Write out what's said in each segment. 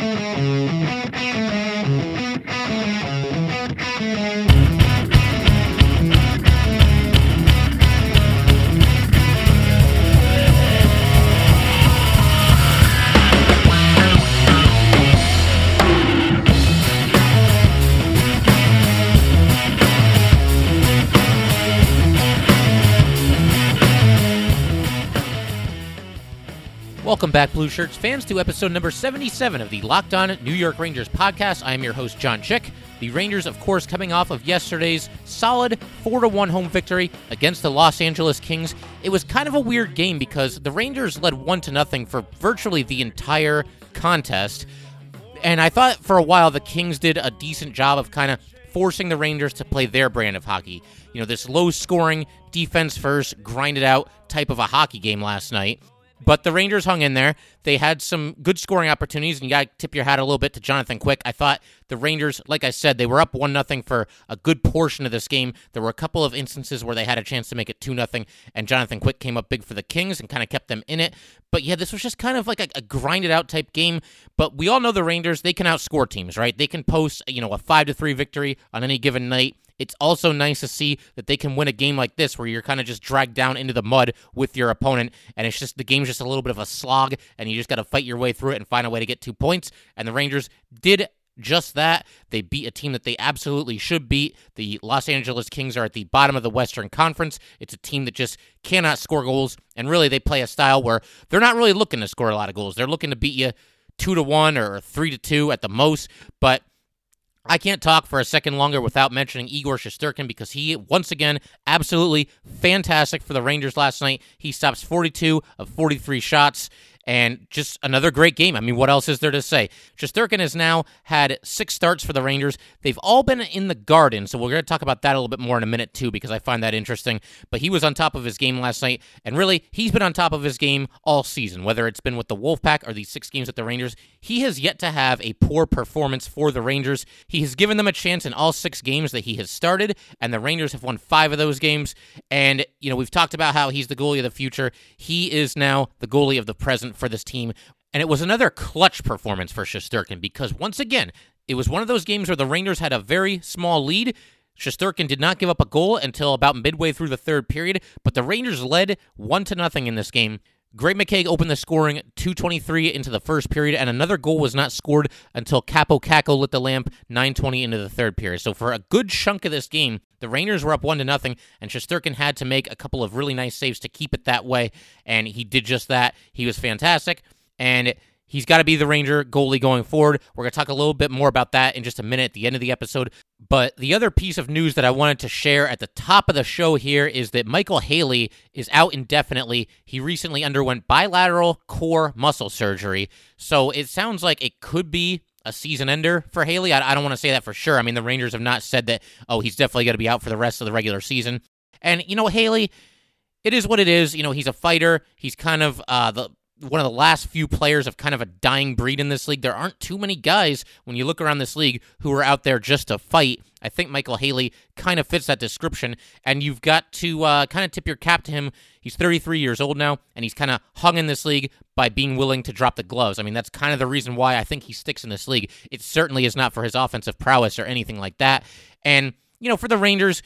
Welcome back, Blue Shirts fans, to episode number 77 of the Locked On New York Rangers podcast. I am your host, John Chick. The Rangers, of course, coming off of yesterday's solid 4 1 home victory against the Los Angeles Kings. It was kind of a weird game because the Rangers led 1 to nothing for virtually the entire contest. And I thought for a while the Kings did a decent job of kind of forcing the Rangers to play their brand of hockey. You know, this low scoring, defense first, grind it out type of a hockey game last night. But the Rangers hung in there. They had some good scoring opportunities, and you got to tip your hat a little bit to Jonathan Quick. I thought the Rangers, like I said, they were up one nothing for a good portion of this game. There were a couple of instances where they had a chance to make it two nothing, and Jonathan Quick came up big for the Kings and kind of kept them in it. But yeah, this was just kind of like a, a grinded out type game. But we all know the Rangers; they can outscore teams, right? They can post, you know, a five to three victory on any given night. It's also nice to see that they can win a game like this where you're kind of just dragged down into the mud with your opponent and it's just the game's just a little bit of a slog and you just got to fight your way through it and find a way to get two points. And the Rangers did just that. They beat a team that they absolutely should beat. The Los Angeles Kings are at the bottom of the Western Conference. It's a team that just cannot score goals. And really, they play a style where they're not really looking to score a lot of goals. They're looking to beat you two to one or three to two at the most. But I can't talk for a second longer without mentioning Igor Shesterkin because he, once again, absolutely fantastic for the Rangers last night. He stops 42 of 43 shots and just another great game. I mean, what else is there to say? Shesterkin has now had six starts for the Rangers. They've all been in the Garden, so we're going to talk about that a little bit more in a minute too, because I find that interesting. But he was on top of his game last night, and really, he's been on top of his game all season. Whether it's been with the Wolfpack or these six games at the Rangers, he has yet to have a poor performance for the Rangers. He has given them a chance in all six games that he has started, and the Rangers have won five of those games. And you know, we've talked about how he's the goalie of the future. He is now the goalie of the present for this team. And it was another clutch performance for Shesterkin because once again, it was one of those games where the Rangers had a very small lead. Shesterkin did not give up a goal until about midway through the third period, but the Rangers led one to nothing in this game. Greg McKegg opened the scoring 223 into the first period, and another goal was not scored until Kaapo Kakko lit the lamp 920 into the third period. So for a good chunk of this game, the Rangers were up one to nothing, and Shesterkin had to make a couple of really nice saves to keep it that way, and he did just that. He was fantastic, and He's got to be the Ranger goalie going forward. We're going to talk a little bit more about that in just a minute at the end of the episode. But the other piece of news that I wanted to share at the top of the show here is that Michael Haley is out indefinitely. He recently underwent bilateral core muscle surgery. So it sounds like it could be a season ender for Haley. I, I don't want to say that for sure. I mean, the Rangers have not said that, oh, he's definitely going to be out for the rest of the regular season. And, you know, Haley, it is what it is. You know, he's a fighter. He's kind of uh, the one of the last few players of kind of a dying breed in this league. There aren't too many guys when you look around this league who are out there just to fight. I think Michael Haley kind of fits that description, and you've got to uh, kind of tip your cap to him. He's 33 years old now, and he's kind of hung in this league by being willing to drop the gloves. I mean, that's kind of the reason why I think he sticks in this league. It certainly is not for his offensive prowess or anything like that. And, you know, for the Rangers,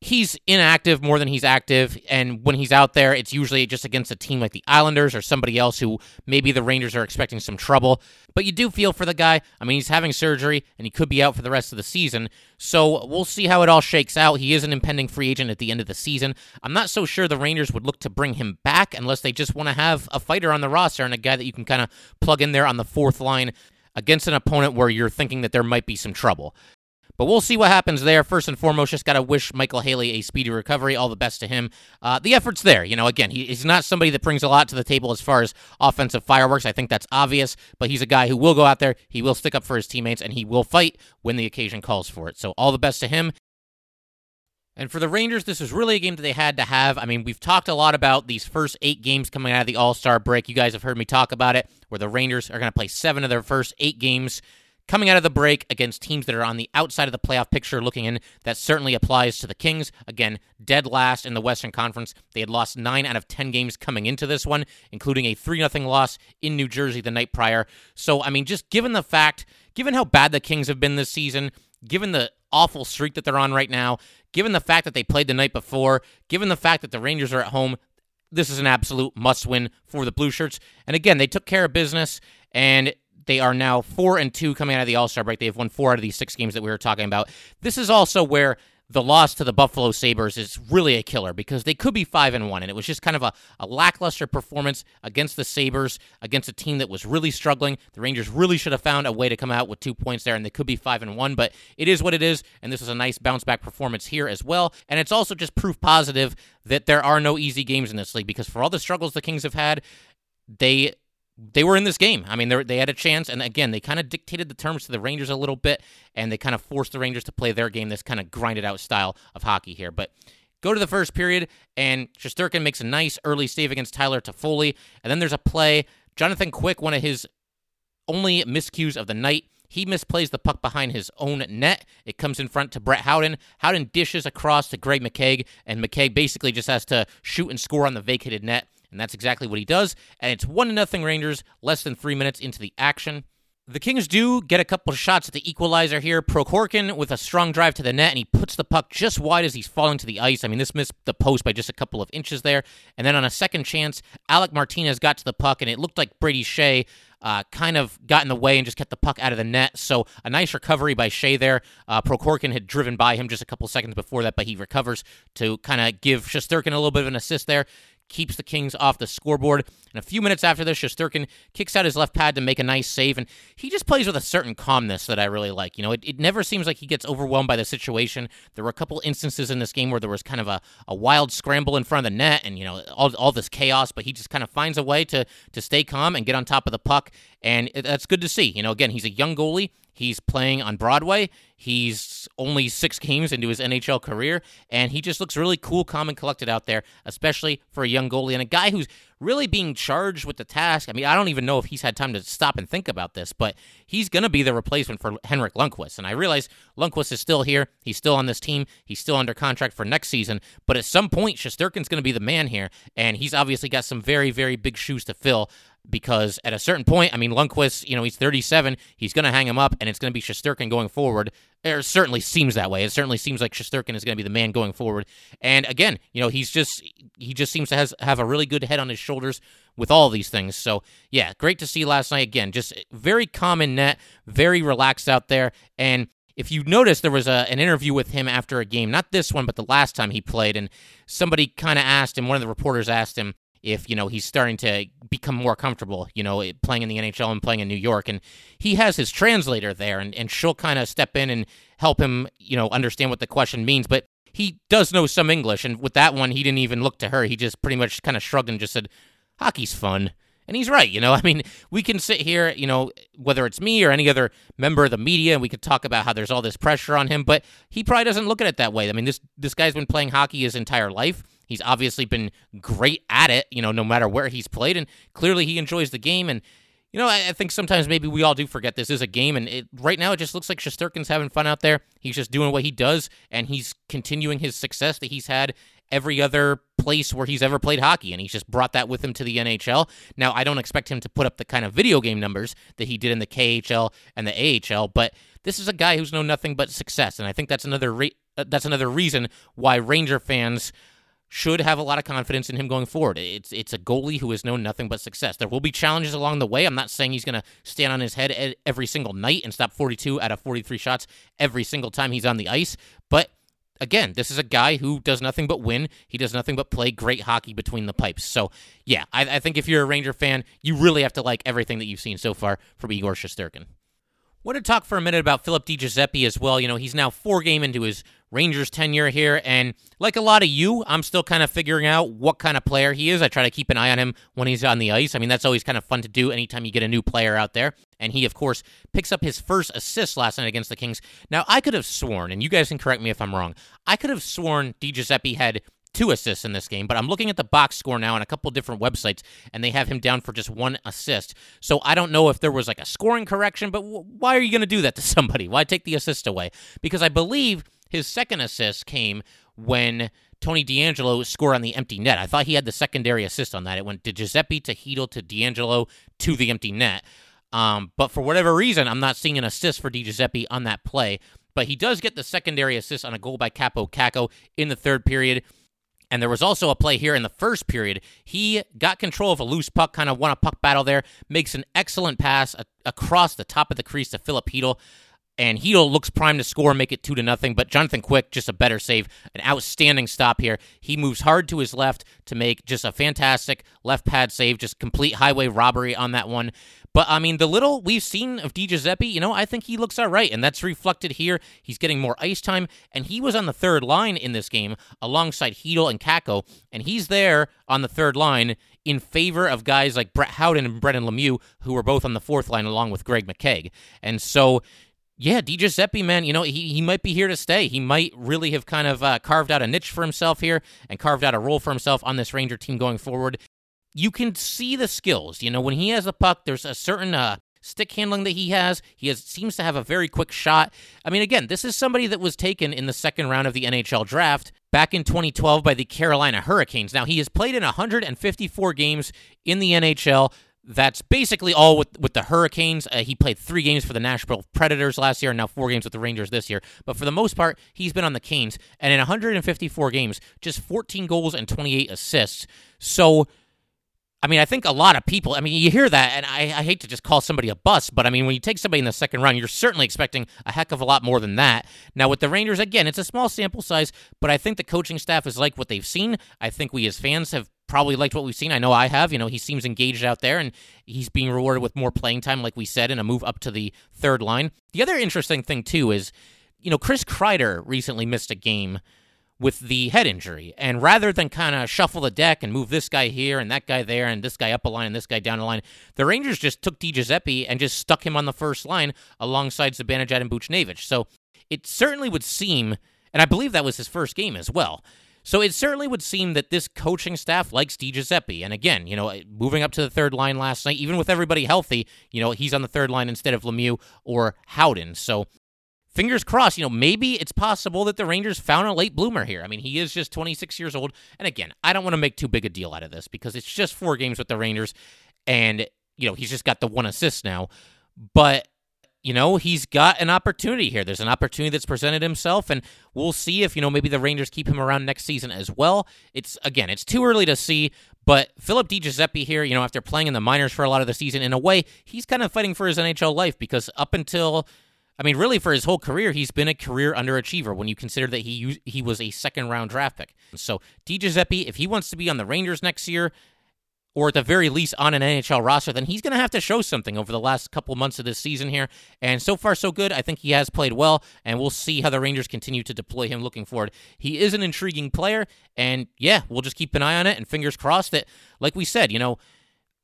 he's inactive more than he's active. And when he's out there, it's usually just against a team like the Islanders or somebody else who maybe the Rangers are expecting some trouble. But you do feel for the guy. I mean, he's having surgery and he could be out for the rest of the season. So we'll see how it all shakes out. He is an impending free agent at the end of the season. I'm not so sure the Rangers would look to bring him back unless they just want to have a fighter on the roster and a guy that you can kind of plug in there on the fourth line against an opponent where you're thinking that there might be some trouble. But we'll see what happens there. First and foremost, just got to wish Michael Haley a speedy recovery. All the best to him. Uh, the effort's there. You know, again, he, he's not somebody that brings a lot to the table as far as offensive fireworks. I think that's obvious, but he's a guy who will go out there, he will stick up for his teammates, and he will fight when the occasion calls for it. So all the best to him. And for the Rangers, this is really a game that they had to have. I mean, we've talked a lot about these first eight games coming out of the All Star break. You guys have heard me talk about it, where the Rangers are going to play seven of their first eight games coming out of the break against teams that are on the outside of the playoff picture looking in. That certainly applies to the Kings. Again, dead last in the Western Conference. They had lost 9 out of 10 games coming into this one, including a 3 0 loss in New Jersey the night prior. So, I mean, just given the fact, given how bad the Kings have been this season, given the awful streak that they're on right now, given the fact that they played the night before, given the fact that the Rangers are at home, this is an absolute must win for the Blue Shirts. And again, they took care of business and they are now four and two coming out of the All Star break. They have won four out of these six games that we were talking about. This is also where the loss to the Buffalo Sabres is really a killer because they could be 5 and 1 and it was just kind of a, a lackluster performance against the Sabres against a team that was really struggling. The Rangers really should have found a way to come out with 2 points there and they could be 5 and 1, but it is what it is and this was a nice bounce back performance here as well. And it's also just proof positive that there are no easy games in this league because for all the struggles the Kings have had, they they were in this game. I mean, they had a chance, and again, they kind of dictated the terms to the Rangers a little bit, and they kind of forced the Rangers to play their game, this kind of grinded out style of hockey here. But go to the first period, and Shesterkin makes a nice early save against Tyler Toffoli, and then there's a play. Jonathan Quick, one of his only miscues of the night. He misplays the puck behind his own net. It comes in front to Brett Howden. Howden dishes across to Greg McKegg, and McKegg basically just has to shoot and score on the vacated net and that's exactly what he does. And it's 1 0 Rangers, less than three minutes into the action. The Kings do get a couple shots at the equalizer here. Prokhorkin with a strong drive to the net, and he puts the puck just wide as he's falling to the ice. I mean, this missed the post by just a couple of inches there. And then on a second chance, Alec Martinez got to the puck, and it looked like Brady Skjei uh, kind of got in the way and just kept the puck out of the net. So a nice recovery by Skjei there. Uh, Prokhorkin had driven by him just a couple seconds before that, but he recovers to kind of give Shesterkin a little bit of an assist there keeps the Kings off the scoreboard. And a few minutes after this, Shesterkin kicks out his left pad to make a nice save, and he just plays with a certain calmness that I really like. You know, it, it never seems like he gets overwhelmed by the situation. There were a couple instances in this game where there was kind of a, a wild scramble in front of the net and, you know, all, all this chaos, but he just kind of finds a way to, to stay calm and get on top of the puck, and that's good to see. You know, again, he's a young goalie. He's playing on Broadway. He's only six games into his NHL career, and he just looks really cool, calm, and collected out there, especially for a young goalie and a guy who's really being charged with the task. I mean, I don't even know if he's had time to stop and think about this, but he's going to be the replacement for Henrik Lundqvist. And I realize Lundqvist is still here. He's still on this team. He's still under contract for next season. But at some point, Shesterkin's going to be the man here, and he's obviously got some very, very big shoes to fill because at a certain point, I mean, Lundqvist, you know, he's 37. He's going to hang him up, and it's going to be Shesterkin going forward. It certainly seems that way. It certainly seems like Shesterkin is going to be the man going forward. And again, you know, he's just he just seems to has, have a really good head on his shoulders with all these things. So yeah, great to see last night again. Just very calm in net, very relaxed out there, and if you notice, there was a, an interview with him after a game, not this one, but the last time he played, and somebody kind of asked him, one of the reporters asked him, if you know he's starting to become more comfortable, you know, playing in the NHL and playing in New York, and he has his translator there, and, and she'll kind of step in and help him, you know, understand what the question means. But he does know some English, and with that one, he didn't even look to her. He just pretty much kind of shrugged and just said, "Hockey's fun." And he's right, you know. I mean, we can sit here, you know, whether it's me or any other member of the media, and we could talk about how there's all this pressure on him, but he probably doesn't look at it that way. I mean, this this guy's been playing hockey his entire life. He's obviously been great at it, you know, no matter where he's played, and clearly he enjoys the game. And you know, I, I think sometimes maybe we all do forget this is a game, and it, right now it just looks like Shesterkin's having fun out there. He's just doing what he does, and he's continuing his success that he's had every other place where he's ever played hockey, and he's just brought that with him to the NHL. Now, I don't expect him to put up the kind of video game numbers that he did in the KHL and the AHL, but this is a guy who's known nothing but success, and I think that's another re- uh, that's another reason why Ranger fans should have a lot of confidence in him going forward. It's it's a goalie who has known nothing but success. There will be challenges along the way. I'm not saying he's going to stand on his head every single night and stop 42 out of 43 shots every single time he's on the ice, but again, this is a guy who does nothing but win. He does nothing but play great hockey between the pipes. So, yeah, I, I think if you're a Ranger fan, you really have to like everything that you've seen so far from Igor Shesterkin. Want to talk for a minute about Philip DiGiuseppe as well. You know, he's now four game into his Rangers tenure here, and like a lot of you, I'm still kind of figuring out what kind of player he is. I try to keep an eye on him when he's on the ice. I mean, that's always kind of fun to do anytime you get a new player out there. And he, of course, picks up his first assist last night against the Kings. Now, I could have sworn, and you guys can correct me if I'm wrong, I could have sworn DiGiuseppe had two assists in this game, but I'm looking at the box score now on a couple different websites, and they have him down for just one assist. So I don't know if there was like a scoring correction, but why are you going to do that to somebody? Why take the assist away? Because I believe his second assist came when Tony DeAngelo scored on the empty net. I thought he had the secondary assist on that. It went to Giuseppe to Chytil to DeAngelo to the empty net. Um, but for whatever reason, I'm not seeing an assist for Di Giuseppe on that play. But he does get the secondary assist on a goal by Kaapo Kakko in the third period. And there was also a play here in the first period. He got control of a loose puck, kind of won a puck battle there, makes an excellent pass a- across the top of the crease to Filip Chytil. And Chytil looks primed to score, make it two to nothing. But Jonathan Quick, just a better save, an outstanding stop here. He moves hard to his left to make just a fantastic left pad save, just complete highway robbery on that one. But I mean, the little we've seen of Di Giuseppe, you know, I think he looks all right, and that's reflected here. He's getting more ice time, and he was on the third line in this game alongside Chytil and Kakko, and he's there on the third line in favor of guys like Brett Howden and Brendan Lemieux, who were both on the fourth line along with Greg McKegg. And so yeah, Di Giuseppe, man, you know, he, he might be here to stay. He might really have kind of uh, carved out a niche for himself here and carved out a role for himself on this Ranger team going forward you can see the skills. You know, when he has a puck, there's a certain uh, stick handling that he has. He has seems to have a very quick shot. I mean, again, this is somebody that was taken in the second round of the NHL draft back in 2012 by the Carolina Hurricanes. Now, he has played in 154 games in the NHL. That's basically all with, with the Hurricanes. Uh, he played three games for the Nashville Predators last year and now four games with the Rangers this year. But for the most part, he's been on the Canes. And in 154 games, just 14 goals and 28 assists. So I mean, I think a lot of people, I mean, you hear that, and I, I, hate to just call somebody a bust, but I mean, when you take somebody in the second round, you're certainly expecting a heck of a lot more than that. Now, with the Rangers, again, it's a small sample size, but I think the coaching staff is like what they've seen. I think we as fans have probably liked what we've seen. I know I have. You know, he seems engaged out there, and he's being rewarded with more playing time, like we said, and a move up to the third line. The other interesting thing, too, is, you know, Chris Kreider recently missed a game with the head injury. And rather than kind of shuffle the deck and move this guy here and that guy there and this guy up a line and this guy down a line, the Rangers just took Di Giuseppe and just stuck him on the first line alongside Zibanejad and Buchnevich. So it certainly would seem, and I believe that was his first game as well. So it certainly would seem that this coaching staff likes Di Giuseppe. And again, you know, eh, moving up to the third line last night, even with everybody healthy, you know, he's on the third line instead of Lemieux or Howden. So fingers crossed, you know, maybe it's possible that the Rangers found a late bloomer here. I mean, he is just 26 years old. And again, I don't want to make too big a deal out of this because it's just four games with the Rangers and, you know, he's just got the one assist now. But, you know, he's got an opportunity here. There's an opportunity that's presented himself, and we'll see if, you know, maybe the Rangers keep him around next season as well. It's, again, it's too early to see, but Philip Di Giuseppe here, you know, after playing in the minors for a lot of the season, in a way, he's kind of fighting for his NHL life because up until I mean, really, for his whole career, he's been a career underachiever when you consider that he he was a second round draft pick. So, Di Giuseppe, if he wants to be on the Rangers next year, or at the very least on an NHL roster, then he's going to have to show something over the last couple months of this season here. And so far, so good. I think he has played well, and we'll see how the Rangers continue to deploy him looking forward. He is an intriguing player, and yeah, we'll just keep an eye on it and fingers crossed that, like we said, you know,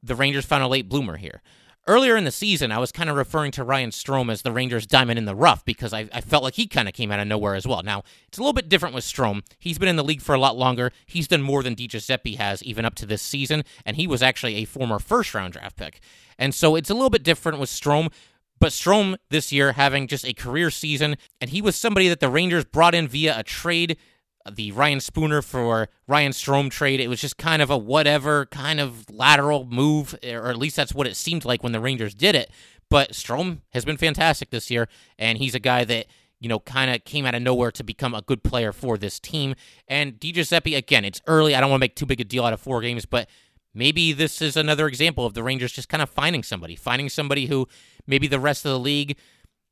the Rangers found a late bloomer here. Earlier in the season, I was kind of referring to Ryan Strome as the Rangers' diamond in the rough because I, I felt like he kind of came out of nowhere as well. Now, it's a little bit different with Strome. He's been in the league for a lot longer. He's done more than Di Giuseppe has even up to this season, and he was actually a former first round draft pick. And so it's a little bit different with Strome. But Strome this year having just a career season, and he was somebody that the Rangers brought in via a trade the Ryan Spooner for Ryan Strome trade. It was just kind of a whatever kind of lateral move, or at least that's what it seemed like when the Rangers did it. But Strome has been fantastic this year, and he's a guy that you know kind of came out of nowhere to become a good player for this team. And Di Giuseppe, again, it's early. I don't want to make too big a deal out of four games, but maybe this is another example of the Rangers just kind of finding somebody, finding somebody who maybe the rest of the league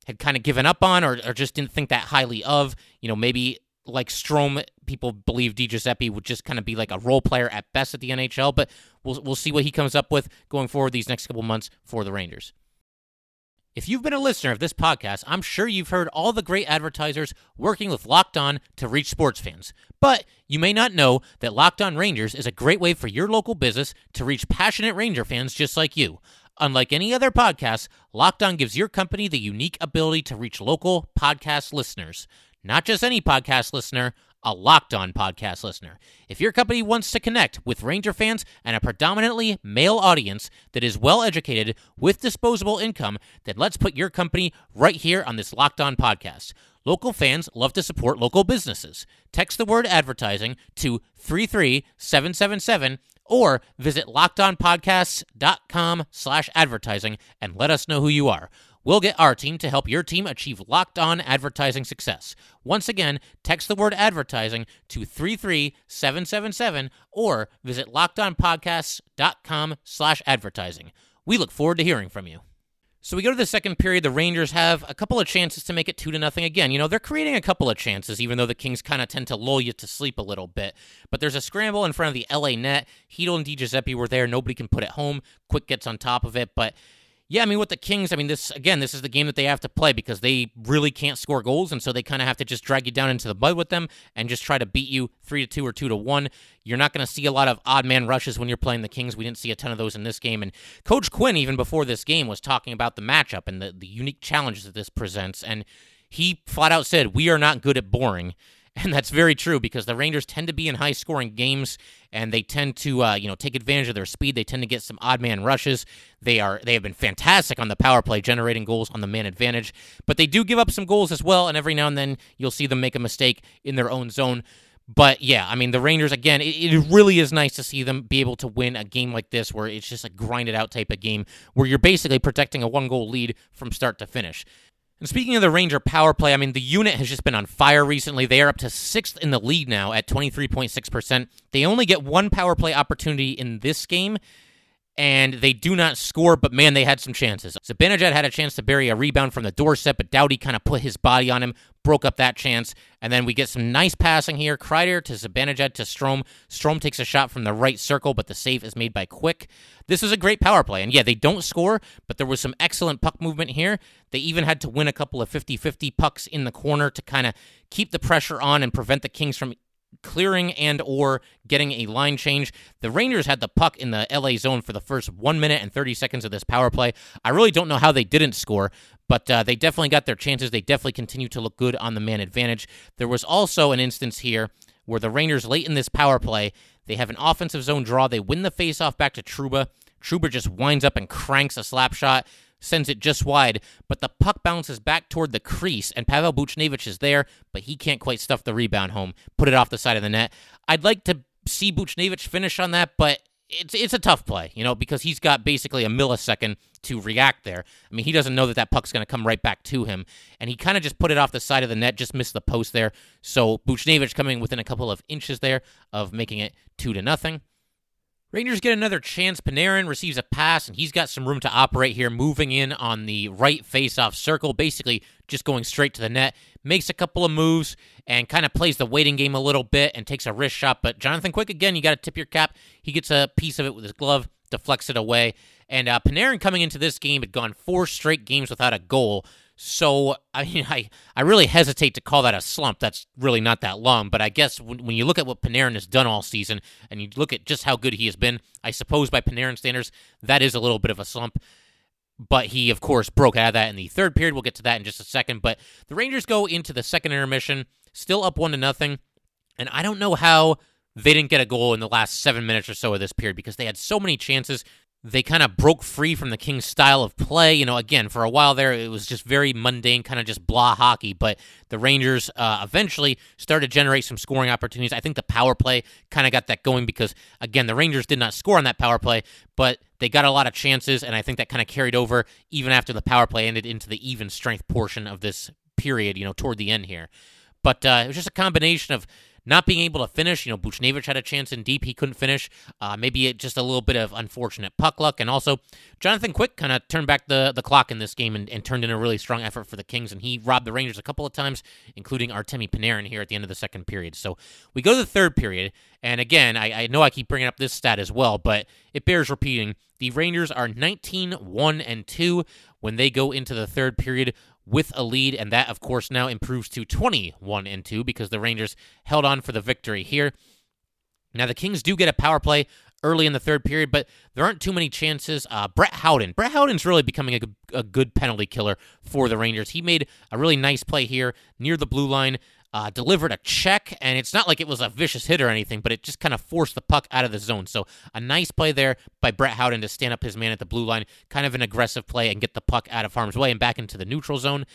had kind of given up on or, or just didn't think that highly of. You know, maybe like Strome, people believe Di Giuseppe would just kind of be like a role player at best at the NHL, but we'll we'll see what he comes up with going forward these next couple months for the Rangers. If you've been a listener of this podcast, I'm sure you've heard all the great advertisers working with Locked On to reach sports fans. But you may not know that Locked On Rangers is a great way for your local business to reach passionate Ranger fans just like you. Unlike any other podcast, Locked On gives your company the unique ability to reach local podcast listeners. Not just any podcast listener, a Locked On podcast listener. If your company wants to connect with Ranger fans and a predominantly male audience that is well educated with disposable income, then let's put your company right here on this Locked On podcast. Local fans love to support local businesses. Text the word advertising to 33777 or visit lockedonpodcasts.com slash advertising and let us know who you are. We'll get our team to help your team achieve locked on advertising success. Once again, text the word advertising to 33777 or visit lockedonpodcasts.com slash advertising. We look forward to hearing from you. So we go to the second period. The Rangers have a couple of chances to make it two to nothing again. You know, they're creating a couple of chances, even though the Kings kind of tend to lull you to sleep a little bit. But there's a scramble in front of the LA net. Chytil and DiGiuseppe were there. Nobody can put it home. Quick gets on top of it. But yeah, I mean, with the Kings, I mean, this again, this is the game that they have to play because they really can't score goals, and so they kind of have to just drag you down into the mud with them and just try to beat you three to two or two to one. You're not going to see a lot of odd man rushes when you're playing the Kings. We didn't see a ton of those in this game, and Coach Quinn, even before this game, was talking about the matchup and the the unique challenges that this presents, and he flat out said, "We are not good at boring." And that's very true because the Rangers tend to be in high scoring games and they tend to uh, you know take advantage of their speed. They tend to get some odd man rushes. They are they have been fantastic on the power play, generating goals on the man advantage, but they do give up some goals as well. And every now and then you'll see them make a mistake in their own zone. But yeah, I mean the Rangers again. It, it, really is nice to see them be able to win a game like this, where it's just a grinded out type of game, where you're basically protecting a one goal lead from start to finish. And speaking of the Ranger power play, I mean, the unit has just been on fire recently. They are up to sixth in the league now at 23.6%. They only get one power play opportunity in this game, and they do not score, but man, they had some chances. Zibanejad had a chance to bury a rebound from the doorstep, but Doughty kind of put his body on him, broke up that chance. And then we get some nice passing here. Kreider to Zibanejad to Strome. Strome takes a shot from the right circle, but the save is made by Quick. This is a great power play. And yeah, they don't score, but there was some excellent puck movement here. They even had to win a couple of 50 50 pucks in the corner to kind of keep the pressure on and prevent the Kings from clearing and or getting a line change. The Rangers had the puck in the LA zone for the first 1 minute and 30 seconds of this power play. I really don't know how they didn't score, but uh, they definitely got their chances. They definitely continue to look good on the man advantage. There was also an instance here where the Rangers late in this power play, they have an offensive zone draw. They win the faceoff back to Trouba. Trouba just winds up and cranks a slap shot sends it just wide, but the puck bounces back toward the crease, and Pavel Buchnevich is there, but he can't quite stuff the rebound home, put it off the side of the net. I'd like to see Buchnevich finish on that, but it's it's a tough play, you know, because he's got basically a millisecond to react there. I mean, he doesn't know that that puck's going to come right back to him, and he kind of just put it off the side of the net, just missed the post there. So Buchnevich coming within a couple of inches there of making it two to nothing. Rangers get another chance. Panarin receives a pass, and he's got some room to operate here, moving in on the right face-off circle, basically just going straight to the net. Makes a couple of moves and kind of plays the waiting game a little bit and takes a wrist shot. But Jonathan Quick, again, you got to tip your cap. He gets a piece of it with his glove, deflects it away. And uh, Panarin coming into this game had gone four straight games without a goal. So I mean, I, I really hesitate to call that a slump. That's really not that long. But I guess when, when you look at what Panarin has done all season, and you look at just how good he has been, I suppose by Panarin standards, that is a little bit of a slump. But he, of course, broke out of that in the third period. We'll get to that in just a second. But the Rangers go into the second intermission, still up one to nothing, and I don't know how they didn't get a goal in the last seven minutes or so of this period because they had so many chances they kind of broke free from the Kings' style of play. You know, again, for a while there, it was just very mundane, kind of just blah hockey. But the Rangers uh, eventually started to generate some scoring opportunities. I think the power play kind of got that going because, again, the Rangers did not score on that power play, but they got a lot of chances, and I think that kind of carried over even after the power play ended into the even strength portion of this period, you know, toward the end here. But uh, it was just a combination of not being able to finish. You know, Buchnevich had a chance in deep. He couldn't finish. Uh, maybe it, just a little bit of unfortunate puck luck. And also, Jonathan Quick kind of turned back the, the clock in this game and, and, turned in a really strong effort for the Kings. And he robbed the Rangers a couple of times, including Artemi Panarin here at the end of the second period. So we go to the third period. And again, I, I know I keep bringing up this stat as well, but it bears repeating. The Rangers are 19 1 and 2 when they go into the third period with a lead, and that, of course, now improves to 21 and 2 because the Rangers held on for the victory here. Now, the Kings do get a power play early in the third period, but there aren't too many chances. Uh, Brett Howden. Brett Howden's really becoming a, a, good penalty killer for the Rangers. He made a really nice play here near the blue line. Uh, delivered a check, and it's not like it was a vicious hit or anything, but it just kind of forced the puck out of the zone. So a nice play there by Brett Howden to stand up his man at the blue line, kind of an aggressive play and get the puck out of harm's way and back into the neutral zone.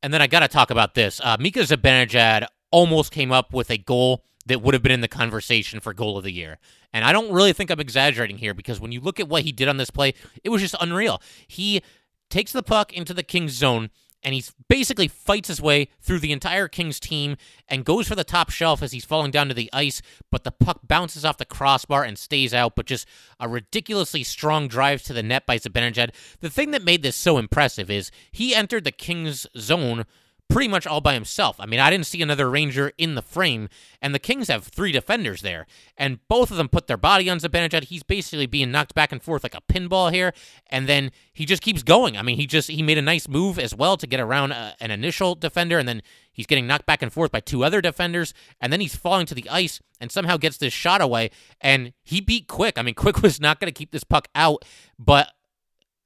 And then I got to talk about this. Uh, Mika Zibanejad almost came up with a goal that would have been in the conversation for goal of the year. And I don't really think I'm exaggerating here because when you look at what he did on this play, it was just unreal. He takes the puck into the Kings zone and he basically fights his way through the entire Kings team and goes for the top shelf as he's falling down to the ice, but the puck bounces off the crossbar and stays out, but just a ridiculously strong drive to the net by Zibanejad. The thing that made this so impressive is he entered the Kings zone pretty much all by himself. I mean, I didn't see another Ranger in the frame, and the Kings have three defenders there, and both of them put their body on Zibanejad. He's basically being knocked back and forth like a pinball here, and then he just keeps going. I mean, he just he made a nice move as well to get around a, uh, an initial defender, and then he's getting knocked back and forth by two other defenders, and then he's falling to the ice and somehow gets this shot away, and he beat Quick. I mean, Quick was not going to keep this puck out, but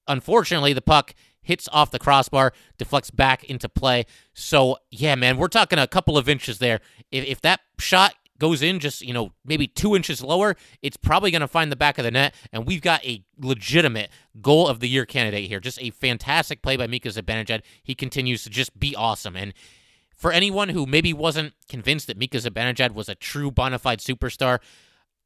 unfortunately, the puck hits off the crossbar, deflects back into play. So, yeah, man, we're talking a couple of inches there. If, if that shot goes in just, you know, maybe two inches lower, it's probably going to find the back of the net. And we've got a legitimate goal of the year candidate here. Just a fantastic play by Mika Zibanejad. He continues to just be awesome. And for anyone who maybe wasn't convinced that Mika Zibanejad was a true bona fide superstar,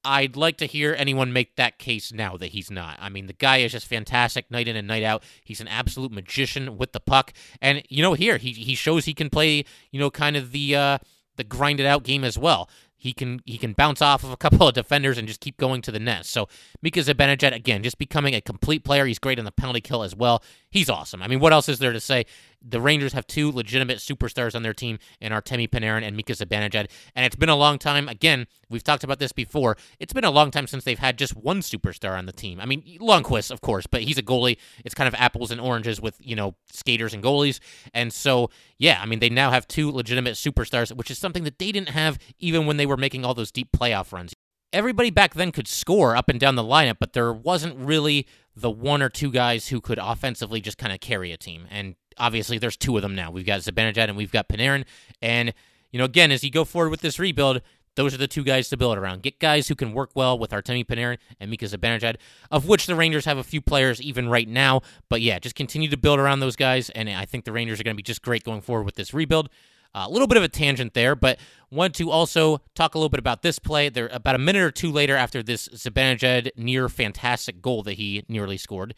I'd like to hear anyone make that case now that he's not. I mean, the guy is just fantastic night in and night out. He's an absolute magician with the puck, and you know, here he he shows he can play. You know, kind of the uh, the grinded out game as well. He can he can bounce off of a couple of defenders and just keep going to the net. So Mika Zibanejad again, just becoming a complete player. He's great on the penalty kill as well. He's awesome. I mean, what else is there to say? The Rangers have two legitimate superstars on their team in Artemi Panarin and Mika Zibanejad, and it's been a long time. Again, we've talked about this before. It's been a long time since they've had just one superstar on the team. I mean, Lundqvist, of course, but he's a goalie. It's kind of apples and oranges with you know skaters and goalies, and so yeah, I mean they now have two legitimate superstars, which is something that they didn't have even when they were making all those deep playoff runs everybody back then could score up and down the lineup, but there wasn't really the one or two guys who could offensively just kind of carry a team. And obviously, there's two of them now. We've got Zibanejad and we've got Panarin. And, you know, again, as you go forward with this rebuild, those are the two guys to build around. Get guys who can work well with Artemi Panarin and Mika Zibanejad, of which the Rangers have a few players even right now. But yeah, just continue to build around those guys, and I think the Rangers are going to be just great going forward with this rebuild. Uh, a little bit of a tangent there, but want to also talk a little bit about this play. There, about a minute or two later, after this Zibanejad near fantastic goal that he nearly scored,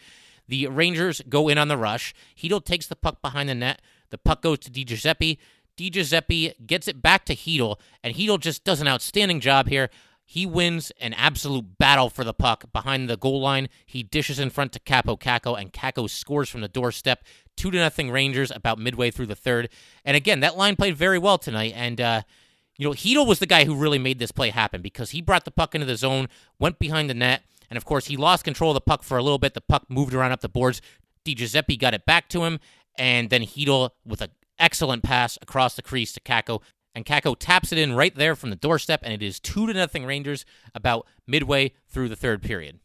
the Rangers go in on the rush. Chytil takes the puck behind the net. The puck goes to Di Giuseppe. Di Giuseppe gets it back to Chytil, and Chytil just does an outstanding job here. He wins an absolute battle for the puck behind the goal line. He dishes in front to Kaapo Kakko, and Kakko scores from the doorstep. Two to nothing Rangers about midway through the third. And again, that line played very well tonight. And uh, you know, Chytil was the guy who really made this play happen because he brought the puck into the zone, went behind the net, and of course he lost control of the puck for a little bit. The puck moved around up the boards. Di Giuseppe got it back to him, and then Chytil with an excellent pass across the crease to Kakko and Kakko taps it in right there from the doorstep, and it is two to nothing Rangers about midway through the third period.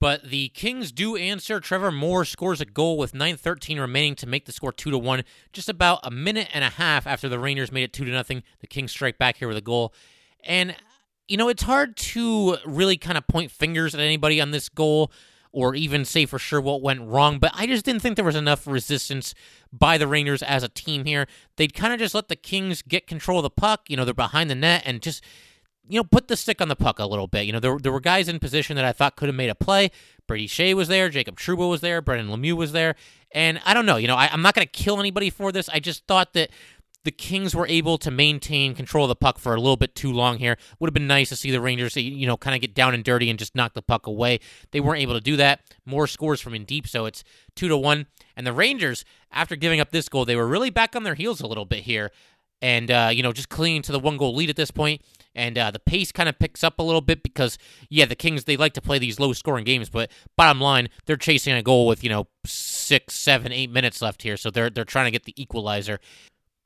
But the Kings do answer. Trevor Moore scores a goal with 9:13 remaining to make the score two to one. Just about a minute and a half after the Rangers made it two to nothing, the Kings strike back here with a goal. And you know, it's hard to really kind of point fingers at anybody on this goal or even say for sure what went wrong, but I just didn't think there was enough resistance by the Rangers as a team here. They'd kind of just let the Kings get control of the puck. You know, they're behind the net and just, you know, put the stick on the puck a little bit. You know, there, there were guys in position that I thought could have made a play. Brady Skjei was there, Jacob Trouba was there, Brendan Lemieux was there. And I don't know, you know, I, I'm not going to kill anybody for this. I just thought that the Kings were able to maintain control of the puck for a little bit too long here. Would have been nice to see the Rangers, you know, kind of get down and dirty and just knock the puck away. They weren't able to do that. More scores from in deep, so it's two to one. And the Rangers, after giving up this goal, they were really back on their heels a little bit here, and uh, you know, just clinging to the one goal lead at this point. And uh, the pace kind of picks up a little bit because, yeah, the Kings they like to play these low scoring games, but bottom line, they're chasing a goal with you know six, seven, eight minutes left here, so they're they're trying to get the equalizer.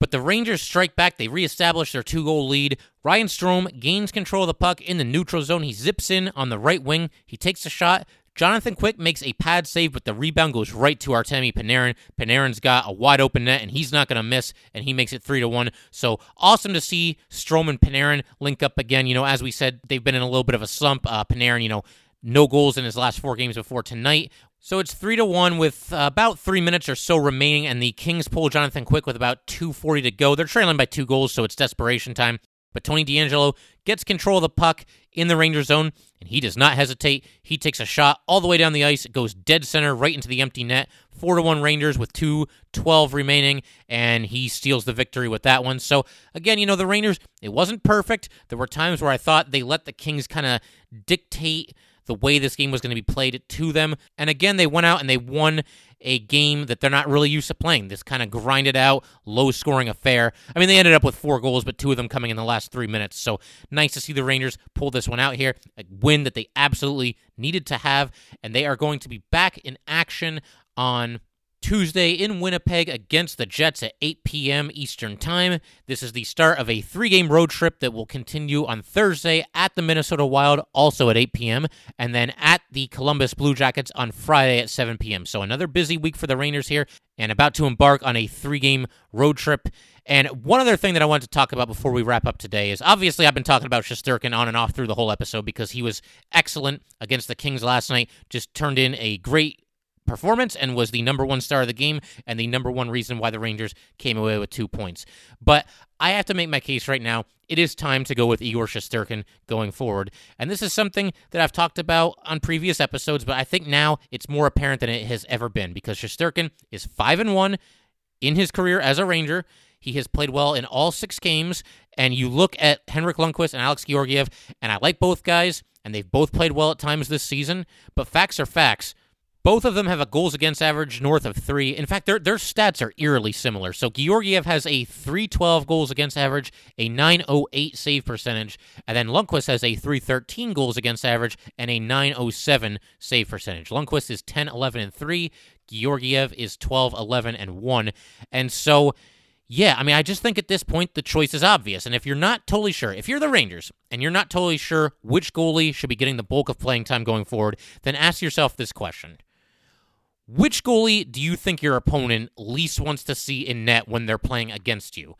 But the Rangers strike back. They reestablish their two goal lead. Ryan Strome gains control of the puck in the neutral zone. He zips in on the right wing. He takes a shot, Jonathan Quick makes a pad save, but the rebound goes right to Artemi Panarin. Panarin's got a wide open net, and he's not going to miss, and he makes it three to one. So awesome to see Strome and Panarin link up again. You know, as we said, they've been in a little bit of a slump. Uh, Panarin, you know, no goals in his last four games before tonight. So it's three to one with uh, about three minutes or so remaining, and the Kings pull Jonathan Quick with about 2:40 to go. They're trailing by two goals, so it's desperation time. But Tony DeAngelo gets control of the puck in the Ranger zone, and he does not hesitate. He takes a shot all the way down the ice. It goes dead center right into the empty net. 4 to 1 Rangers with 2 12 remaining, and he steals the victory with that one. So, again, you know, the Rangers, it wasn't perfect. There were times where I thought they let the Kings kind of dictate the way this game was going to be played to them. And again, they went out and they won a game that they're not really used to playing. This kind of grinded out, low scoring affair. I mean, they ended up with four goals, but two of them coming in the last three minutes. So nice to see the Rangers pull this one out here. A win that they absolutely needed to have. And they are going to be back in action on Tuesday in Winnipeg against the Jets at 8 p.m. Eastern Time. This is the start of a three game road trip that will continue on Thursday at the Minnesota Wild, also at 8 p.m., and then at the Columbus Blue Jackets on Friday at 7 p.m. So another busy week for the Rangers here and about to embark on a three game road trip. And one other thing that I wanted to talk about before we wrap up today is obviously I've been talking about Shesterkin on and off through the whole episode because he was excellent against the Kings last night, just turned in a great performance and was the number one star of the game and the number one reason why the Rangers came away with two points. But I have to make my case right now. It is time to go with Igor Shesterkin going forward. And this is something that I've talked about on previous episodes, but I think now it's more apparent than it has ever been because Shesterkin is 5 and 1 in his career as a Ranger. He has played well in all six games. And you look at Henrik Lundqvist and Alex Georgiev, and I like both guys, and they've both played well at times this season. But facts are facts. Both of them have a goals against average north of three. In fact, their their stats are eerily similar. So Georgiev has a 312 goals against average, a 908 save percentage, and then Lundqvist has a 313 goals against average and a 907 save percentage. Lundqvist is 10 11 and 3, Georgiev is 12 11 and 1. And so yeah, I mean, I just think at this point the choice is obvious. And if you're not totally sure, if you're the Rangers and you're not totally sure which goalie should be getting the bulk of playing time going forward, then ask yourself this question which goalie do you think your opponent least wants to see in net when they're playing against you?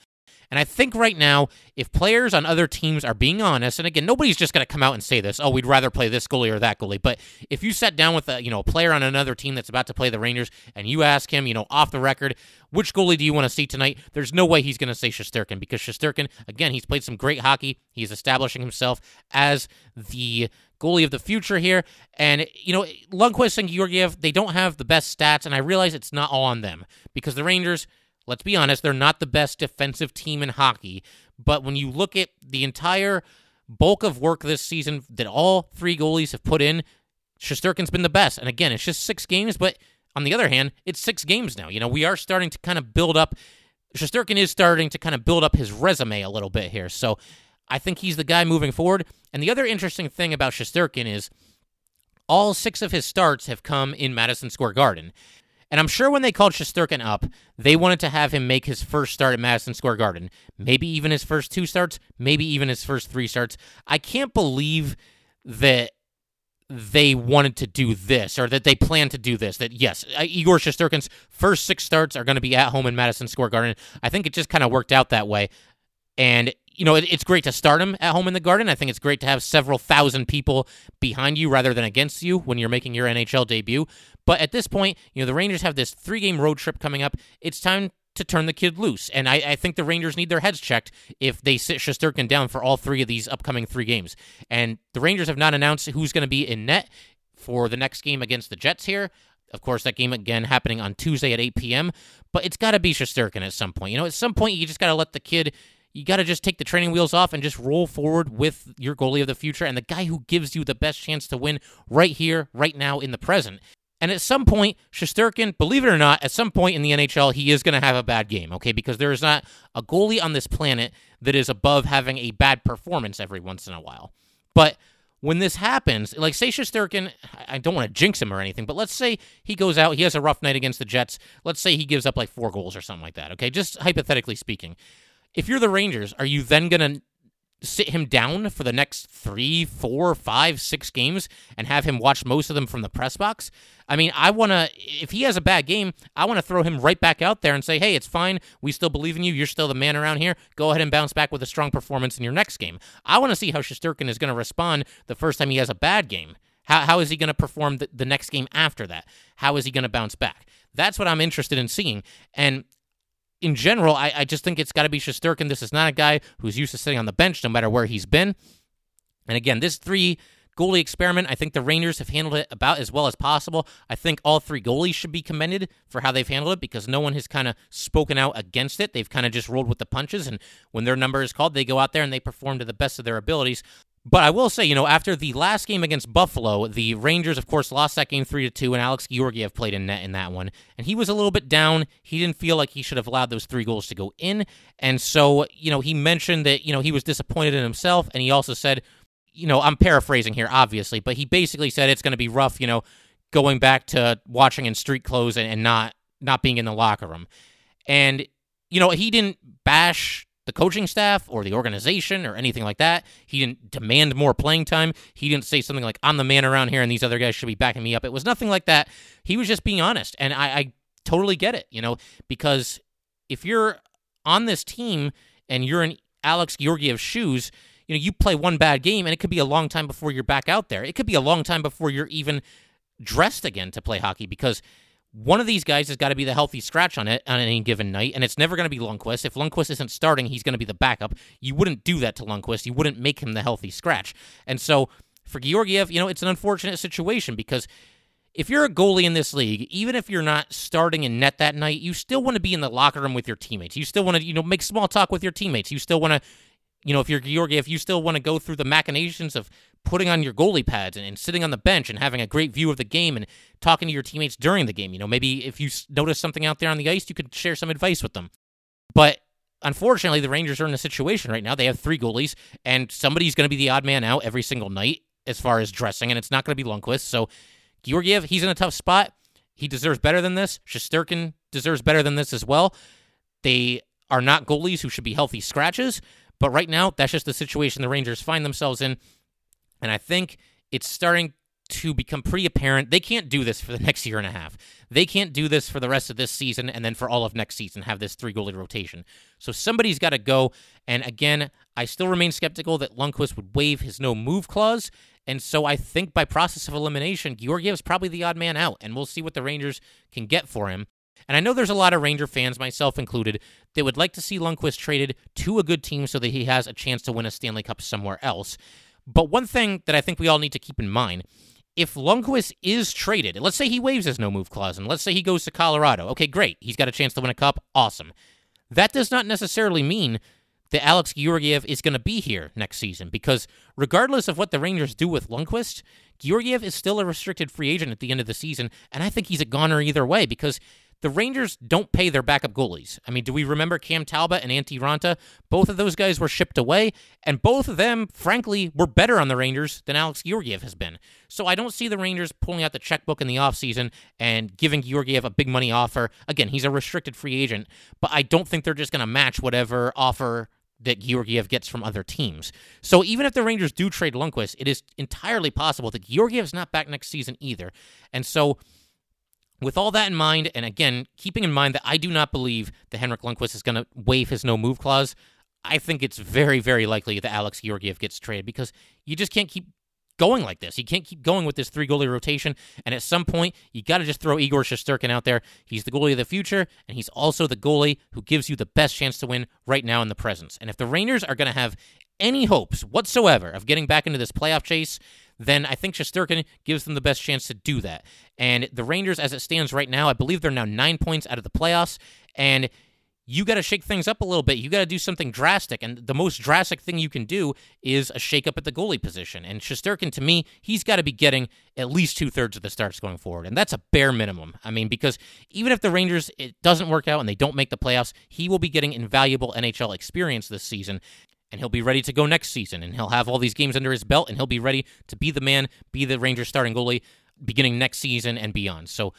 And I think right now, if players on other teams are being honest, and again, nobody's just going to come out and say this, oh, we'd rather play this goalie or that goalie. But if you sat down with a you know a player on another team that's about to play the Rangers, and you ask him, you know, off the record, which goalie do you want to see tonight? There's no way he's going to say Shesterkin because Shesterkin, again, he's played some great hockey. He's establishing himself as the goalie of the future here. And, you know, Lundqvist and Georgiev, they don't have the best stats, and I realize it's not all on them because the Rangers, let's be honest, they're not the best defensive team in hockey. But when you look at the entire bulk of work this season that all three goalies have put in, Shesterkin's been the best. And again, it's just six games, but on the other hand, it's six games now. You know, we are starting to kind of build up. Shesterkin is starting to kind of build up his resume a little bit here. So I think he's the guy moving forward. And the other interesting thing about Shesterkin is all six of his starts have come in Madison Square Garden. And I'm sure when they called Shesterkin up, they wanted to have him make his first start at Madison Square Garden. Maybe even his first two starts, maybe even his first three starts. I can't believe that they wanted to do this or that they plan to do this. That, yes, uh, Igor Shesterkin's first six starts are going to be at home in Madison Square Garden. I think it just kind of worked out that way. And you know, it's great to start him at home in the Garden. I think it's great to have several thousand people behind you rather than against you when you're making your NHL debut. But at this point, you know, the Rangers have this three game road trip coming up. It's time to turn the kid loose. And I, I, think the Rangers need their heads checked if they sit Shesterkin down for all three of these upcoming three games. And the Rangers have not announced who's going to be in net for the next game against the Jets here. Of course, that game again happening on Tuesday at 8 p.m. But it's got to be Shesterkin at some point. You know, at some point, you just got to let the kid you got to just take the training wheels off and just roll forward with your goalie of the future and the guy who gives you the best chance to win right here, right now, in the present. And at some point, Shesterkin, believe it or not, at some point in the NHL, he is going to have a bad game, okay? Because there is not a goalie on this planet that is above having a bad performance every once in a while. But when this happens, like say Shesterkin, I don't want to jinx him or anything, but let's say he goes out, he has a rough night against the Jets. Let's say he gives up like four goals or something like that, okay? Just hypothetically speaking if you're the Rangers, are you then going to sit him down for the next three, four, five, six games and have him watch most of them from the press box. I mean, I want to, if he has a bad game, I want to throw him right back out there and say, hey, it's fine. We still believe in you. You're still the man around here. Go ahead and bounce back with a strong performance in your next game. I want to see how Shesterkin is going to respond the first time he has a bad game. How, how is he going to perform the, the next game after that? How is he going to bounce back? That's what I'm interested in seeing. And in general, I, I just think it's got to be Shesterkin. This is not a guy who's used to sitting on the bench no matter where he's been. And again, this three goalie experiment, I think the Rangers have handled it about as well as possible. I think all three goalies should be commended for how they've handled it because no one has kind of spoken out against it. They've kind of just rolled with the punches. And when their number is called, they go out there and they perform to the best of their abilities. But I will say, you know, after the last game against Buffalo, the Rangers, of course, lost that game three to two, and Alex Georgiev played in net in that one, and he was a little bit down. He didn't feel like he should have allowed those three goals to go in, and so you know he mentioned that you know he was disappointed in himself, and he also said, you know, I'm paraphrasing here, obviously, but he basically said it's going to be rough, you know, going back to watching in street clothes and, and not not being in the locker room, and you know he didn't bash the coaching staff or the organization or anything like that. He didn't demand more playing time. He didn't say something like, I'm the man around here and these other guys should be backing me up. It was nothing like that. He was just being honest. And I, I totally get it, you know, because if you're on this team and you're in Alex Georgiev's shoes, you know, you play one bad game and it could be a long time before you're back out there. It could be a long time before you're even dressed again to play hockey because one of these guys has got to be the healthy scratch on it on any given night, and it's never going to be Lundqvist. If Lundqvist isn't starting, he's going to be the backup. You wouldn't do that to Lundqvist. You wouldn't make him the healthy scratch. And so for Georgiev, you know, it's an unfortunate situation because if you're a goalie in this league, even if you're not starting in net that night, you still want to be in the locker room with your teammates. You still want to, you know, make small talk with your teammates. You still want to you know, if you're Georgiev, you still want to go through the machinations of putting on your goalie pads and, and, sitting on the bench and having a great view of the game and talking to your teammates during the game. You know, maybe if you notice something out there on the ice, you could share some advice with them. But unfortunately, the Rangers are in a situation right now. They have three goalies, and somebody's going to be the odd man out every single night as far as dressing, and it's not going to be Lundqvist. So Georgiev, he's in a tough spot. He deserves better than this. Shesterkin deserves better than this as well. They are not goalies who should be healthy scratches. But right now, that's just the situation the Rangers find themselves in. And I think it's starting to become pretty apparent they can't do this for the next year and a half. They can't do this for the rest of this season and then for all of next season have this three goalie rotation. So somebody's got to go. And again, I still remain skeptical that Lundqvist would waive his no move clause. And so I think by process of elimination, Georgiev's probably the odd man out, and we'll see what the Rangers can get for him. And I know there's a lot of Ranger fans, myself included, that would like to see Lundqvist traded to a good team so that he has a chance to win a Stanley Cup somewhere else. But one thing that I think we all need to keep in mind if Lundqvist is traded, let's say he waives his no move clause, and let's say he goes to Colorado, okay, great. He's got a chance to win a cup. Awesome. That does not necessarily mean that Alex Georgiev is going to be here next season because regardless of what the Rangers do with Lundqvist, Georgiev is still a restricted free agent at the end of the season, and I think he's a goner either way because the Rangers don't pay their backup goalies. I mean, do we remember Cam Talbot and Antti Raanta? Both of those guys were shipped away, and both of them, frankly, were better on the Rangers than Alex Georgiev has been. So I don't see the Rangers pulling out the checkbook in the offseason and giving Georgiev a big money offer. Again, he's a restricted free agent, but I don't think they're just going to match whatever offer that Georgiev gets from other teams. So even if the Rangers do trade Lundqvist, it is entirely possible that Georgiev's not back next season either. And so with all that in mind, and again, keeping in mind that I do not believe that Henrik Lundqvist is going to waive his no move clause, I think it's very, very likely that Alex Georgiev gets traded because you just can't keep going like this. You can't keep going with this three goalie rotation. And at some point, you got to just throw Igor Shesterkin out there. He's the goalie of the future, and he's also the goalie who gives you the best chance to win right now in the presence. And if the Rangers are going to have any hopes whatsoever of getting back into this playoff chase, then I think Shesterkin gives them the best chance to do that. And the Rangers, as it stands right now, I believe they're now nine points out of the playoffs. And you got to shake things up a little bit. You got to do something drastic. And the most drastic thing you can do is a shakeup at the goalie position. And Shesterkin, to me, he's got to be getting at least two thirds of the starts going forward. And that's a bare minimum. I mean, because even if the Rangers, it doesn't work out and they don't make the playoffs, he will be getting invaluable NHL experience this season and he'll be ready to go next season and he'll have all these games under his belt and he'll be ready to be the man, be the Rangers starting goalie beginning next season and beyond. So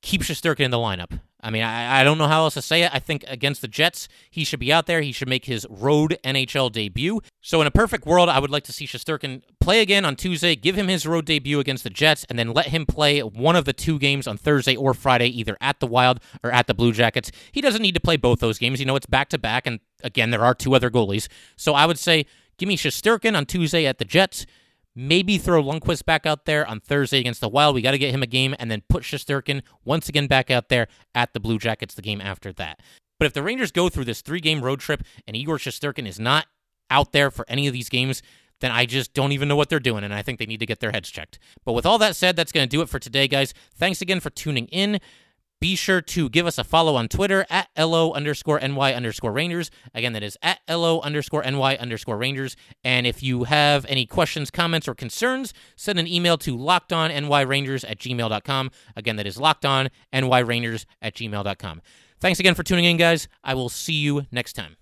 keep Shesterkin in the lineup. I mean, I, I don't know how else to say it. I think against the Jets, he should be out there. He should make his road NHL debut. So, in a perfect world, I would like to see Shesterkin play again on Tuesday, give him his road debut against the Jets, and then let him play one of the two games on Thursday or Friday, either at the Wild or at the Blue Jackets. He doesn't need to play both those games. You know, it's back to back, and again, there are two other goalies. So, I would say give me Shesterkin on Tuesday at the Jets. Maybe throw Lundqvist back out there on Thursday against the Wild. We got to get him a game and then put Shesterkin once again back out there at the Blue Jackets the game after that. But if the Rangers go through this three game road trip and Igor Shesterkin is not out there for any of these games, then I just don't even know what they're doing, and I think they need to get their heads checked. But with all that said, that's going to do it for today, guys. Thanks again for tuning in. Be sure to give us a follow on Twitter at LO underscore NY underscore Rangers. Again, that is at LO underscore NY underscore Rangers. And if you have any questions, comments, or concerns, send an email to lockedonnyrangers at gmail.com. Again, that is lockedonnyrangers at gmail.com. Thanks again for tuning in, guys. I will see you next time.